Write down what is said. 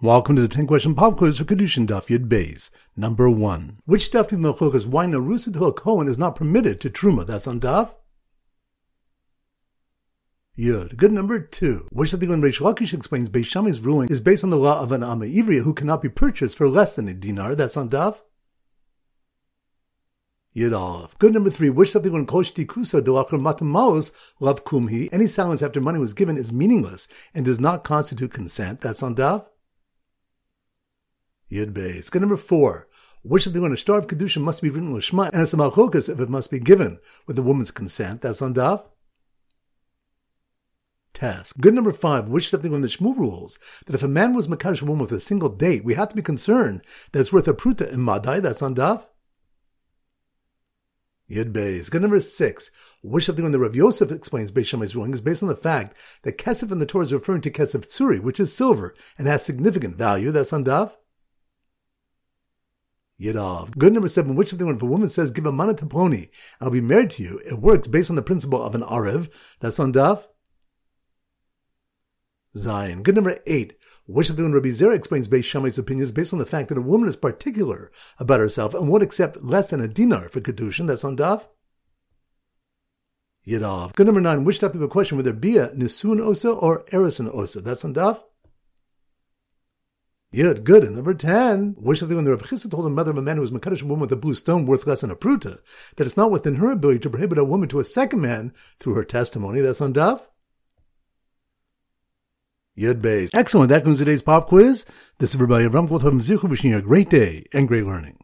Welcome to the 10 question pop quiz for Kiddushin Daf Yud Beis. Number 1. Which Daf Machlokes wine Arusa to a Kohen is not permitted to Truma? That's on Daf. Yud. Good number 2. Which the when Reish Lakish explains Beis Shammai's ruling is based on the law of an Amma Ivriya who cannot be purchased for less than a dinar? That's on Daf. Yidal. Good number three. Which something when koshti kusa delachar matamaos love kumhi. Any silence after money was given is meaningless and does not constitute consent. That's on Daf. Yud Beis. Good number four. Which of the one a shtar of Kedusha must be written with Shema, and it's a machlokes if it must be given with the woman's consent. That's on Daf. Test. Good number five. Which something when the Shmuel rules that if a man was Makadosh woman with a single date, we have to be concerned that it's worth a pruta in Madai. That's on Daf. Yud Beis. Good number six. Which something when the Rav Yosef explains Beis Shammai's ruling is based on the fact that Kesef in the Torah is referring to Kesef Tsuri, which is silver and has significant value. That's on Daf. Yidov. Good number seven, which of the when if a woman says, give a mana to Ploni, I'll be married to you, it works based on the principle of an arev. That's on Daf. Zion. Good number eight, which of the when Rabbi Zera explains Beis Shammai's opinions based on the fact that a woman is particular about herself and won't accept less than a dinar for Kiddushin. That's on Daf. Yidov. Good number nine, which type of a question whether a Nisuin Osa or Eirusin Osa. That's on Daf. Yud, good. And number 10, wish when the Rav Chisda told the mother of a man who was Makadish a woman with a blue stone worth less than a pruta, that it's not within her ability to prohibit a woman to a second man through her testimony. That's on Daf. Yud Beis. Excellent. That concludes today's pop quiz. This is everybody. Avram Goldhoff wishing you a great day and great learning.